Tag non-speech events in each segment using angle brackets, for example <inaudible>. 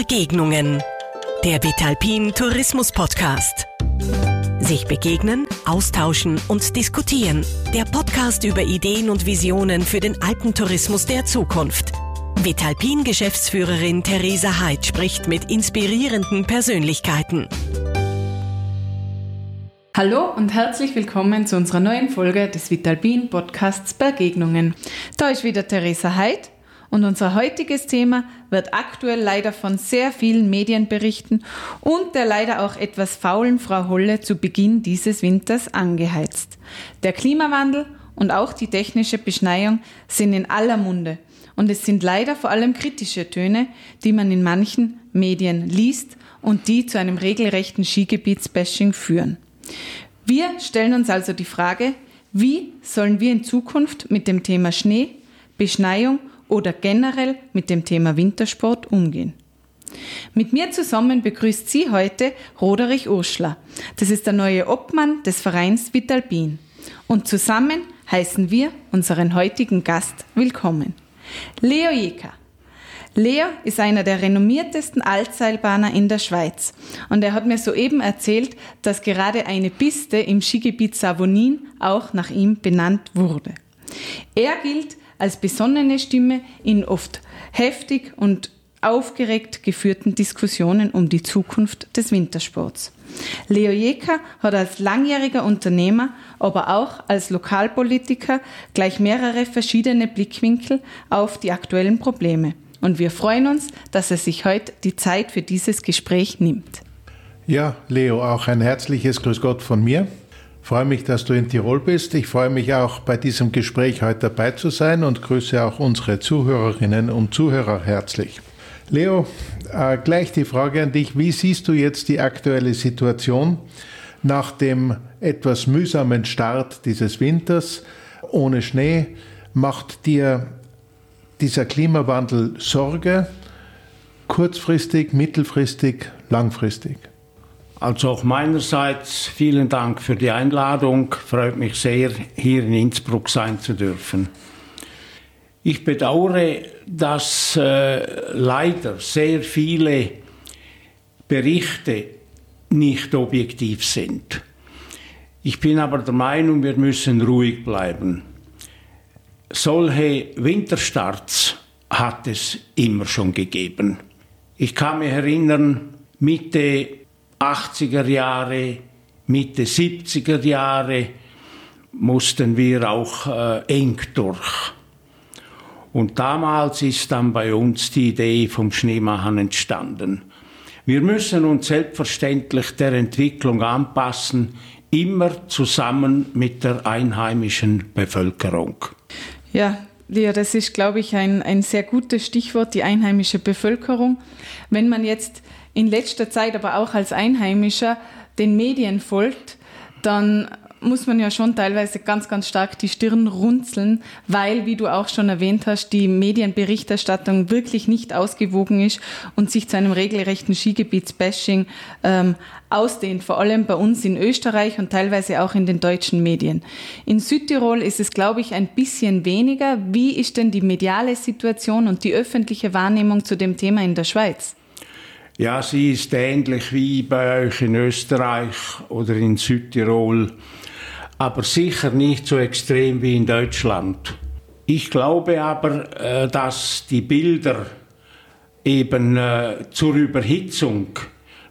Begegnungen. Der Vitalpin Tourismus Podcast. Sich begegnen, austauschen und diskutieren. Der Podcast über Ideen und Visionen für den Alpentourismus der Zukunft. Vitalpin Geschäftsführerin Theresa Heid spricht mit inspirierenden Persönlichkeiten. Hallo und herzlich willkommen zu unserer neuen Folge des Vitalpin Podcasts Begegnungen. Da ist wieder Theresa Heid und unser heutiges Thema wird aktuell leider von sehr vielen Medienberichten und der leider auch etwas faulen Frau Holle zu Beginn dieses Winters angeheizt. Der Klimawandel und auch die technische Beschneiung sind in aller Munde. Und es sind leider vor allem kritische Töne, die man in manchen Medien liest und die zu einem regelrechten Skigebietsbashing führen. Wir stellen uns also die Frage, wie sollen wir in Zukunft mit dem Thema Schnee, Beschneiung oder generell mit dem Thema Wintersport umgehen. Mit mir zusammen begrüßt sie heute Roderich Urschler. Das ist der neue Obmann des Vereins Vitalpin. Und zusammen heißen wir unseren heutigen Gast willkommen. Leo Jeker. Leo ist einer der renommiertesten Altseilbahner in der Schweiz und er hat mir soeben erzählt, dass gerade eine Piste im Skigebiet Savonin auch nach ihm benannt wurde. Er gilt als besonnene Stimme in oft heftig und aufgeregt geführten Diskussionen um die Zukunft des Wintersports. Leo Jeker hat als langjähriger Unternehmer, aber auch als Lokalpolitiker gleich mehrere verschiedene Blickwinkel auf die aktuellen Probleme. Und wir freuen uns, dass er sich heute die Zeit für dieses Gespräch nimmt. Ja, Leo, auch ein herzliches Grüß Gott von mir. Freue mich, dass du in Tirol bist. Ich freue mich auch, bei diesem Gespräch heute dabei zu sein und grüße auch unsere Zuhörerinnen und Zuhörer herzlich. Leo, äh, gleich die Frage an dich. Wie siehst du jetzt die aktuelle Situation nach dem etwas mühsamen Start dieses Winters ohne Schnee? Macht dir dieser Klimawandel Sorge? Kurzfristig, mittelfristig, langfristig? Also auch meinerseits vielen Dank für die Einladung. Freut mich sehr, hier in Innsbruck sein zu dürfen. Ich bedauere, dass äh, leider sehr viele Berichte nicht objektiv sind. Ich bin aber der Meinung, wir müssen ruhig bleiben. Solche Winterstarts hat es immer schon gegeben. Ich kann mich erinnern, Mitte 80er Jahre, Mitte 70er Jahre mussten wir auch äh, eng durch. Und damals ist dann bei uns die Idee vom Schneemachen entstanden. Wir müssen uns selbstverständlich der Entwicklung anpassen, immer zusammen mit der einheimischen Bevölkerung. Ja, Lea, das ist, glaube ich, ein, ein sehr gutes Stichwort, die einheimische Bevölkerung. Wenn man jetzt in letzter Zeit aber auch als Einheimischer den Medien folgt, dann muss man ja schon teilweise ganz, ganz stark die Stirn runzeln, weil, wie du auch schon erwähnt hast, die Medienberichterstattung wirklich nicht ausgewogen ist und sich zu einem regelrechten Skigebietsbashing ähm, ausdehnt, vor allem bei uns in Österreich und teilweise auch in den deutschen Medien. In Südtirol ist es, glaube ich, ein bisschen weniger. Wie ist denn die mediale Situation und die öffentliche Wahrnehmung zu dem Thema in der Schweiz? Ja, sie ist ähnlich wie bei euch in Österreich oder in Südtirol aber sicher nicht so extrem wie in Deutschland. Ich glaube aber, äh, dass die Bilder eben äh, zur Überhitzung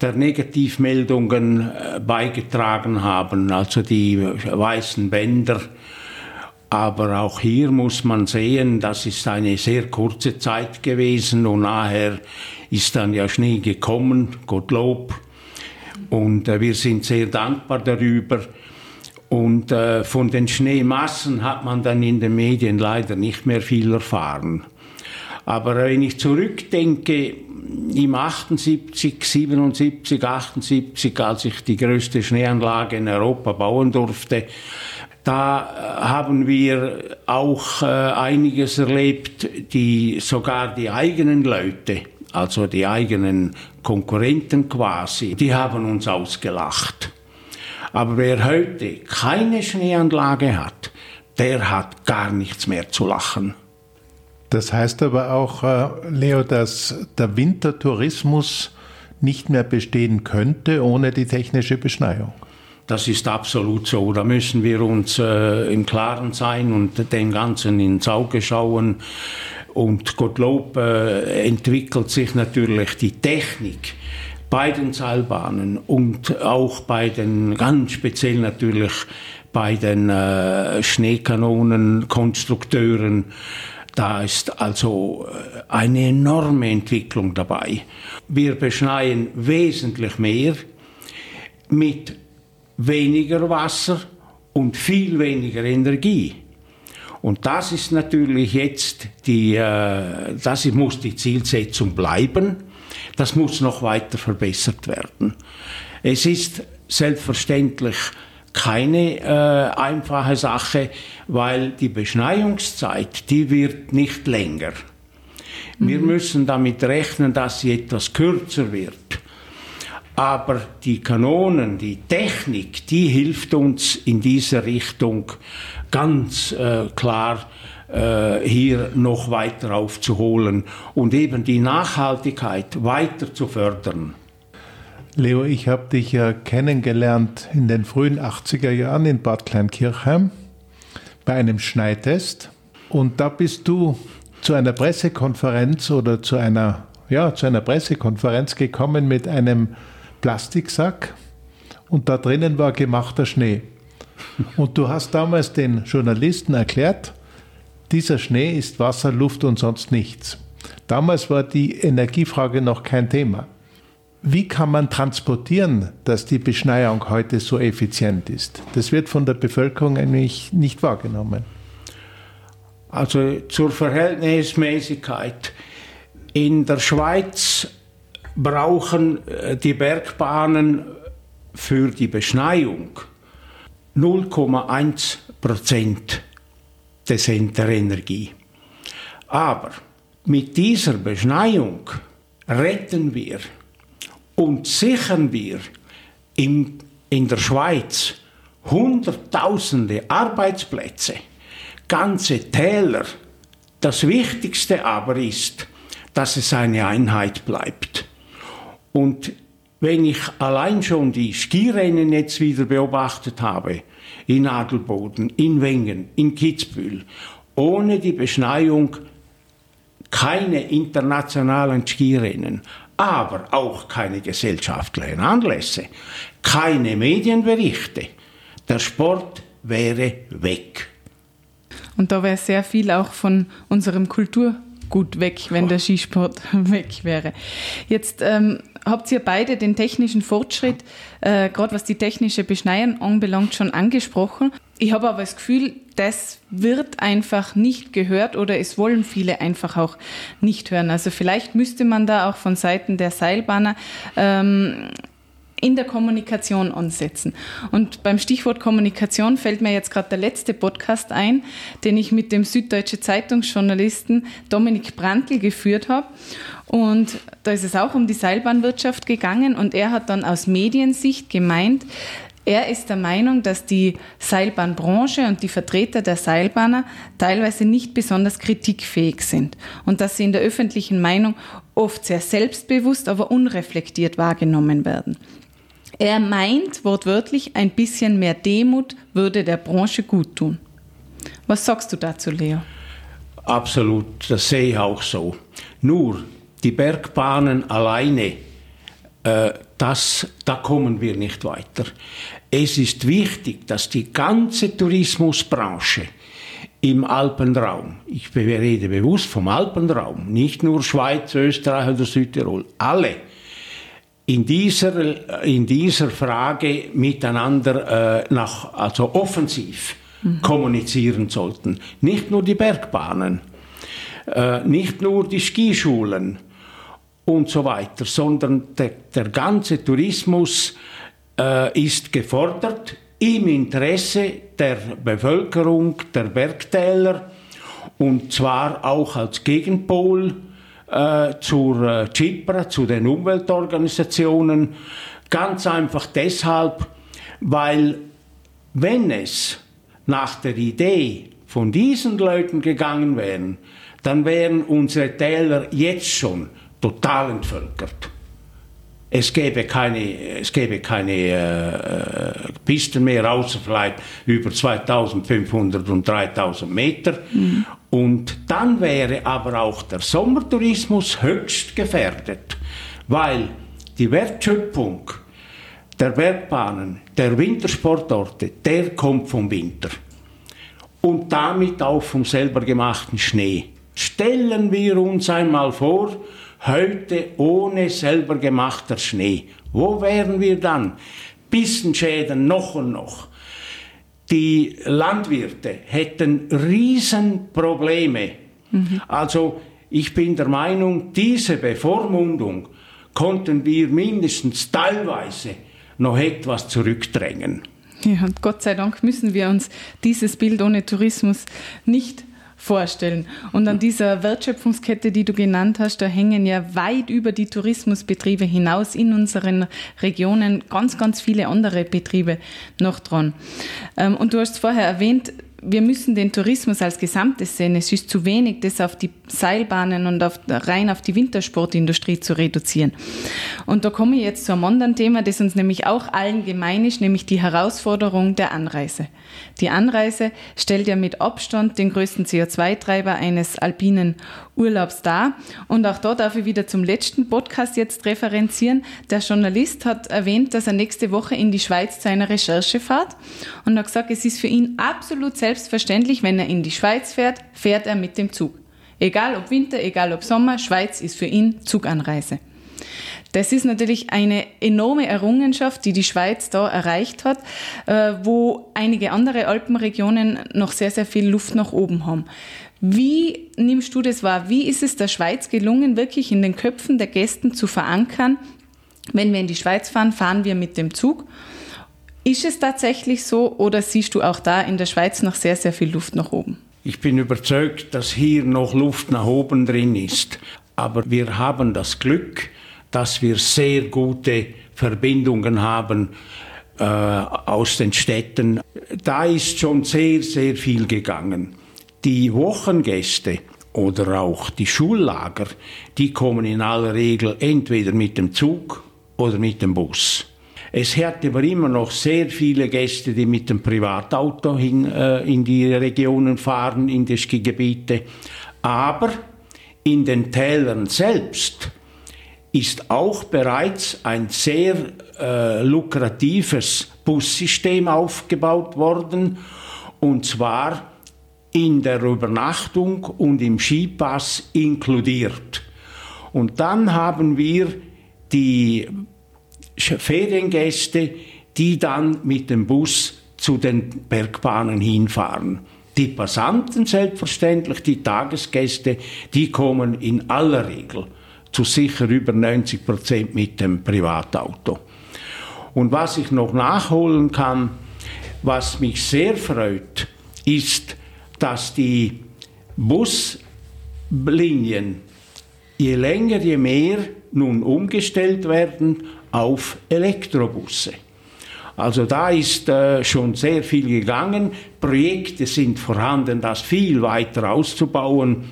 der Negativmeldungen äh, beigetragen haben, also die weißen Bänder. Aber auch hier muss man sehen, das ist eine sehr kurze Zeit gewesen und nachher ist dann ja Schnee gekommen, Gottlob. Und wir sind sehr dankbar darüber. Und äh, von den Schneemassen hat man dann in den Medien leider nicht mehr viel erfahren. Aber wenn ich zurückdenke, im 78, 77, 78, als ich die größte Schneeanlage in Europa bauen durfte, da äh, haben wir auch äh, einiges erlebt, die sogar die eigenen Leute, also die eigenen Konkurrenten quasi, die haben uns ausgelacht. Aber wer heute keine Schneeanlage hat, der hat gar nichts mehr zu lachen. Das heißt aber auch, äh, Leo, dass der Wintertourismus nicht mehr bestehen könnte ohne die technische Beschneiung. Das ist absolut so. Da müssen wir uns äh, im Klaren sein und dem Ganzen ins Auge schauen. Und Gottlob äh, entwickelt sich natürlich die Technik bei den Seilbahnen und auch bei den, ganz speziell natürlich bei den äh, Schneekanonenkonstrukteuren. Da ist also äh, eine enorme Entwicklung dabei. Wir beschneien wesentlich mehr mit weniger Wasser und viel weniger Energie. Und das ist natürlich jetzt die, äh, das muss die Zielsetzung bleiben. Das muss noch weiter verbessert werden. Es ist selbstverständlich keine äh, einfache Sache, weil die Beschneiungszeit, die wird nicht länger. Mhm. Wir müssen damit rechnen, dass sie etwas kürzer wird. Aber die Kanonen, die Technik, die hilft uns in dieser Richtung ganz äh, klar äh, hier noch weiter aufzuholen und eben die Nachhaltigkeit weiter zu fördern. Leo, ich habe dich ja kennengelernt in den frühen 80er Jahren in Bad Kleinkirchheim bei einem Schneitest. Und da bist du zu einer Pressekonferenz oder zu einer, ja, zu einer Pressekonferenz gekommen mit einem Plastiksack und da drinnen war gemachter Schnee. Und du hast damals den Journalisten erklärt, dieser Schnee ist Wasser, Luft und sonst nichts. Damals war die Energiefrage noch kein Thema. Wie kann man transportieren, dass die Beschneiung heute so effizient ist? Das wird von der Bevölkerung eigentlich nicht wahrgenommen. Also zur Verhältnismäßigkeit. In der Schweiz brauchen äh, die Bergbahnen für die Beschneiung 0,1 Prozent der Energie. Aber mit dieser Beschneiung retten wir und sichern wir in, in der Schweiz Hunderttausende Arbeitsplätze, ganze Täler. Das Wichtigste aber ist, dass es eine Einheit bleibt. Und wenn ich allein schon die Skirennen jetzt wieder beobachtet habe, in Adelboden, in Wengen, in Kitzbühel, ohne die Beschneiung keine internationalen Skirennen, aber auch keine gesellschaftlichen Anlässe, keine Medienberichte. Der Sport wäre weg. Und da wäre sehr viel auch von unserem Kulturgut weg, wenn der Skisport <laughs> weg wäre. Jetzt ähm, habt ihr beide den technischen Fortschritt, äh, gerade was die technische Beschneiung anbelangt, schon angesprochen. Ich habe aber das Gefühl, das wird einfach nicht gehört oder es wollen viele einfach auch nicht hören. Also vielleicht müsste man da auch von Seiten der Seilbahner ähm, in der Kommunikation ansetzen. Und beim Stichwort Kommunikation fällt mir jetzt gerade der letzte Podcast ein, den ich mit dem Süddeutsche Zeitungsjournalisten Dominik Brandl geführt habe. Und da ist es auch um die Seilbahnwirtschaft gegangen und er hat dann aus Mediensicht gemeint, er ist der Meinung, dass die Seilbahnbranche und die Vertreter der Seilbahner teilweise nicht besonders kritikfähig sind und dass sie in der öffentlichen Meinung oft sehr selbstbewusst, aber unreflektiert wahrgenommen werden. Er meint wortwörtlich, ein bisschen mehr Demut würde der Branche gut tun. Was sagst du dazu, Leo? Absolut, das sehe ich auch so. Nur die Bergbahnen alleine, äh, das, da kommen wir nicht weiter. Es ist wichtig, dass die ganze Tourismusbranche im Alpenraum, ich rede bewusst vom Alpenraum, nicht nur Schweiz, Österreich oder Südtirol, alle in dieser, in dieser Frage miteinander äh, nach, also offensiv mhm. kommunizieren sollten. Nicht nur die Bergbahnen, äh, nicht nur die Skischulen und so weiter, sondern der, der ganze Tourismus äh, ist gefordert im Interesse der Bevölkerung, der Bergtäler und zwar auch als Gegenpol äh, zur äh, CIPRA, zu den Umweltorganisationen. Ganz einfach deshalb, weil wenn es nach der Idee von diesen Leuten gegangen wäre, dann wären unsere Täler jetzt schon total entvölkert. Es gäbe keine, es gäbe keine äh, Pisten mehr, außer vielleicht über 2500 und 3000 Meter. Mhm. Und dann wäre aber auch der Sommertourismus höchst gefährdet, weil die Wertschöpfung der Bergbahnen, der Wintersportorte, der kommt vom Winter. Und damit auch vom selber gemachten Schnee. Stellen wir uns einmal vor, heute ohne selber gemachter Schnee. Wo wären wir dann? Bissenschäden noch und noch. Die Landwirte hätten Riesenprobleme. Mhm. Also ich bin der Meinung, diese Bevormundung konnten wir mindestens teilweise noch etwas zurückdrängen. Ja, und Gott sei Dank müssen wir uns dieses Bild ohne Tourismus nicht vorstellen. Und an dieser Wertschöpfungskette, die du genannt hast, da hängen ja weit über die Tourismusbetriebe hinaus in unseren Regionen ganz, ganz viele andere Betriebe noch dran. Ähm, und du hast vorher erwähnt, wir müssen den Tourismus als Gesamtes sehen. Es ist zu wenig, das auf die Seilbahnen und auf, rein auf die Wintersportindustrie zu reduzieren. Und da komme ich jetzt zu einem anderen Thema, das uns nämlich auch allen gemein ist, nämlich die Herausforderung der Anreise. Die Anreise stellt ja mit Abstand den größten CO2-Treiber eines alpinen Urlaubs dar. Und auch da darf ich wieder zum letzten Podcast jetzt referenzieren. Der Journalist hat erwähnt, dass er nächste Woche in die Schweiz zu einer Recherche fährt und hat gesagt, es ist für ihn absolut selbstverständlich, wenn er in die Schweiz fährt, fährt er mit dem Zug. Egal ob Winter, egal ob Sommer, Schweiz ist für ihn Zuganreise. Das ist natürlich eine enorme Errungenschaft, die die Schweiz da erreicht hat, äh, wo einige andere Alpenregionen noch sehr, sehr viel Luft nach oben haben. Wie nimmst du das wahr? Wie ist es der Schweiz gelungen, wirklich in den Köpfen der Gästen zu verankern? Wenn wir in die Schweiz fahren, fahren wir mit dem Zug. Ist es tatsächlich so oder siehst du auch da in der Schweiz noch sehr, sehr viel Luft nach oben? Ich bin überzeugt, dass hier noch Luft nach oben drin ist. Aber wir haben das Glück, dass wir sehr gute Verbindungen haben äh, aus den Städten. Da ist schon sehr, sehr viel gegangen. Die Wochengäste oder auch die Schullager, die kommen in aller Regel entweder mit dem Zug oder mit dem Bus. Es hat aber immer noch sehr viele Gäste, die mit dem Privatauto hin, äh, in die Regionen fahren, in die Skigebiete. Aber in den Tälern selbst ist auch bereits ein sehr äh, lukratives Bussystem aufgebaut worden, und zwar in der Übernachtung und im Skipass inkludiert. Und dann haben wir die Feriengäste, die dann mit dem Bus zu den Bergbahnen hinfahren. Die Passanten selbstverständlich, die Tagesgäste, die kommen in aller Regel zu sicher über 90 Prozent mit dem Privatauto. Und was ich noch nachholen kann, was mich sehr freut, ist, dass die Buslinien je länger, je mehr nun umgestellt werden auf Elektrobusse. Also da ist äh, schon sehr viel gegangen. Projekte sind vorhanden, das viel weiter auszubauen.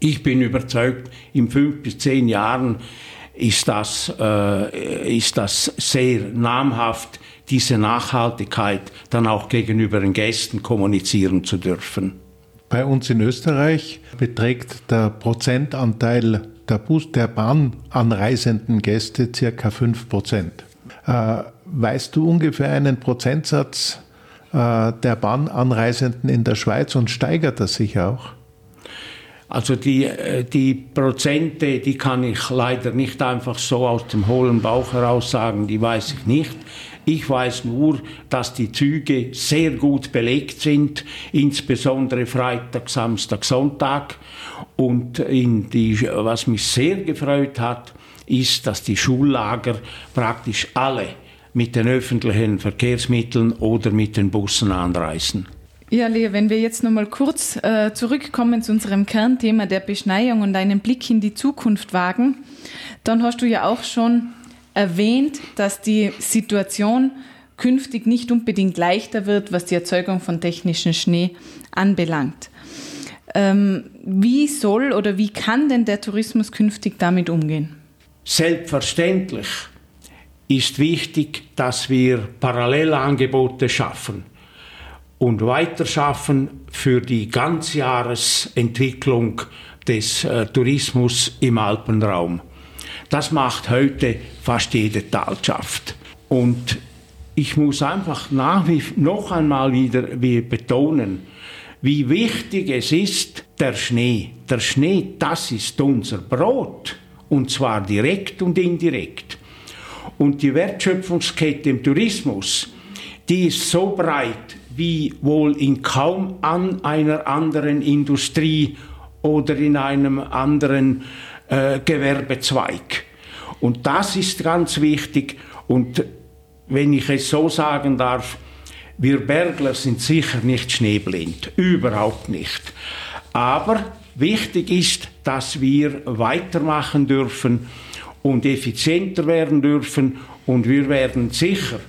Ich bin überzeugt, in fünf bis zehn Jahren ist das, äh, ist das sehr namhaft, diese Nachhaltigkeit dann auch gegenüber den Gästen kommunizieren zu dürfen. Bei uns in Österreich beträgt der Prozentanteil der, Bus, der Bahnanreisenden Gäste circa 5 Prozent. Äh, weißt du ungefähr einen Prozentsatz äh, der Bahnanreisenden in der Schweiz und steigert das sich auch? Also die, äh, die Prozente, die kann ich leider nicht einfach so aus dem hohlen Bauch heraus sagen, die weiß ich nicht. Ich weiß nur, dass die Züge sehr gut belegt sind, insbesondere Freitag, Samstag, Sonntag. Und in die, was mich sehr gefreut hat, ist, dass die Schullager praktisch alle mit den öffentlichen Verkehrsmitteln oder mit den Bussen anreisen. Ja, Lea, wenn wir jetzt nochmal kurz äh, zurückkommen zu unserem Kernthema der Beschneiung und einen Blick in die Zukunft wagen, dann hast du ja auch schon erwähnt, dass die Situation künftig nicht unbedingt leichter wird, was die Erzeugung von technischem Schnee anbelangt. Ähm, wie soll oder wie kann denn der Tourismus künftig damit umgehen? Selbstverständlich ist wichtig, dass wir Parallelangebote schaffen und weiter schaffen für die Ganzjahresentwicklung des äh, Tourismus im Alpenraum. Das macht heute fast jede Talschaft. Und ich muss einfach nach wie noch einmal wieder wie betonen, wie wichtig es ist, der Schnee. Der Schnee, das ist unser Brot. Und zwar direkt und indirekt. Und die Wertschöpfungskette im Tourismus, die ist so breit wie wohl in kaum an einer anderen Industrie oder in einem anderen äh, Gewerbezweig. Und das ist ganz wichtig. Und wenn ich es so sagen darf, wir Bergler sind sicher nicht schneeblind, überhaupt nicht. Aber wichtig ist, dass wir weitermachen dürfen und effizienter werden dürfen und wir werden sicher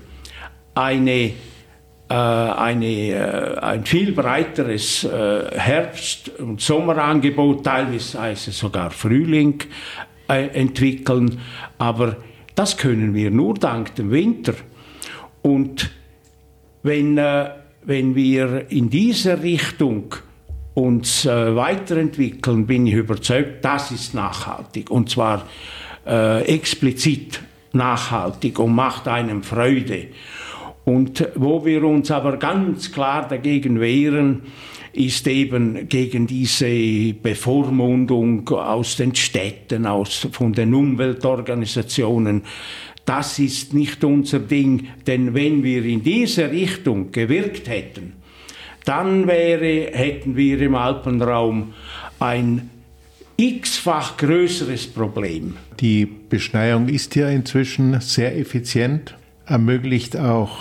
eine, eine, äh, ein viel breiteres äh, Herbst- und Sommerangebot, teilweise sogar Frühling äh, entwickeln, aber das können wir nur dank dem Winter. Und wenn, äh, wenn wir in dieser Richtung uns äh, weiterentwickeln, bin ich überzeugt, das ist nachhaltig. Und zwar äh, explizit nachhaltig und macht einem Freude. Und wo wir uns aber ganz klar dagegen wehren, ist eben gegen diese Bevormundung aus den Städten, aus, von den Umweltorganisationen. Das ist nicht unser Ding, denn wenn wir in diese Richtung gewirkt hätten, dann wäre, hätten wir im Alpenraum ein x-fach größeres Problem. Die Beschneiung ist ja inzwischen sehr effizient, ermöglicht auch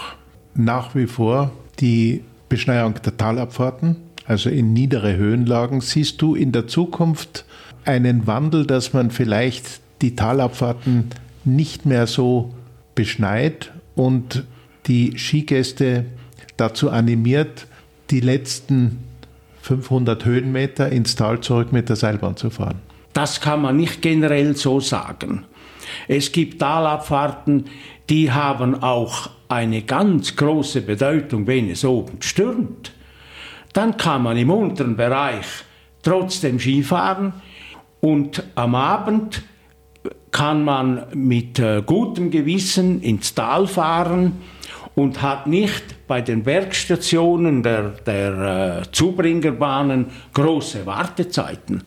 nach wie vor die Beschneiung der Talabfahrten, also in niedere Höhenlagen. Siehst du in der Zukunft einen Wandel, dass man vielleicht die Talabfahrten nicht mehr so beschneit und die Skigäste dazu animiert, die letzten 500 Höhenmeter ins Tal zurück mit der Seilbahn zu fahren? Das kann man nicht generell so sagen. Es gibt Talabfahrten, die haben auch eine ganz große Bedeutung, wenn es oben stürmt. Dann kann man im unteren Bereich trotzdem Skifahren und am Abend kann man mit äh, gutem Gewissen ins Tal fahren und hat nicht bei den Bergstationen der, der äh, Zubringerbahnen große Wartezeiten.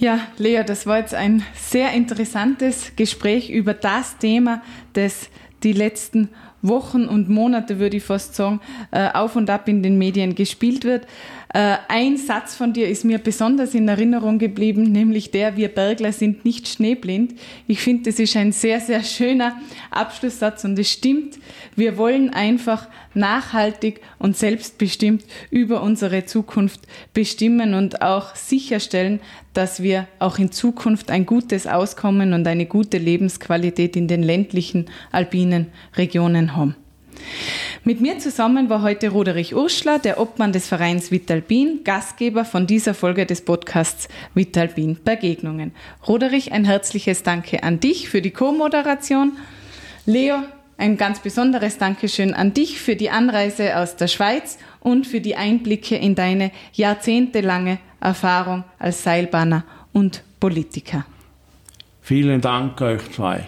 Ja, Lea, das war jetzt ein sehr interessantes Gespräch über das Thema, das die letzten Wochen und Monate, würde ich fast sagen, äh, auf und ab in den Medien gespielt wird. Äh, ein Satz von dir ist mir besonders in Erinnerung geblieben, nämlich der, wir Bergler sind nicht schneeblind. Ich finde, das ist ein sehr, sehr schöner Abschlusssatz und es stimmt. Wir wollen einfach nachhaltig und selbstbestimmt über unsere Zukunft bestimmen und auch sicherstellen, dass wir auch in Zukunft ein gutes Auskommen und eine gute Lebensqualität in den ländlichen alpinen Regionen haben. Mit mir zusammen war heute Roderich Urschler, der Obmann des Vereins Vitalpin, Gastgeber von dieser Folge des Podcasts Vitalpin Begegnungen. Roderich, ein herzliches Danke an dich für die Co-Moderation. Leo, ein ganz besonderes Dankeschön an dich für die Anreise aus der Schweiz und für die Einblicke in deine jahrzehntelange Erfahrung als Seilbahner und Politiker. Vielen Dank euch zwei.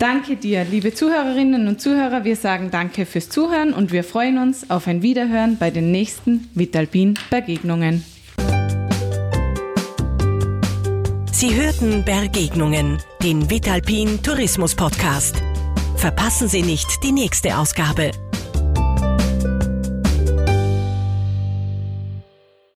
Danke dir, liebe Zuhörerinnen und Zuhörer. Wir sagen danke fürs Zuhören und wir freuen uns auf ein Wiederhören bei den nächsten Vitalpin Begegnungen. Sie hörten Begegnungen, den Vitalpin Tourismus Podcast. Verpassen Sie nicht die nächste Ausgabe.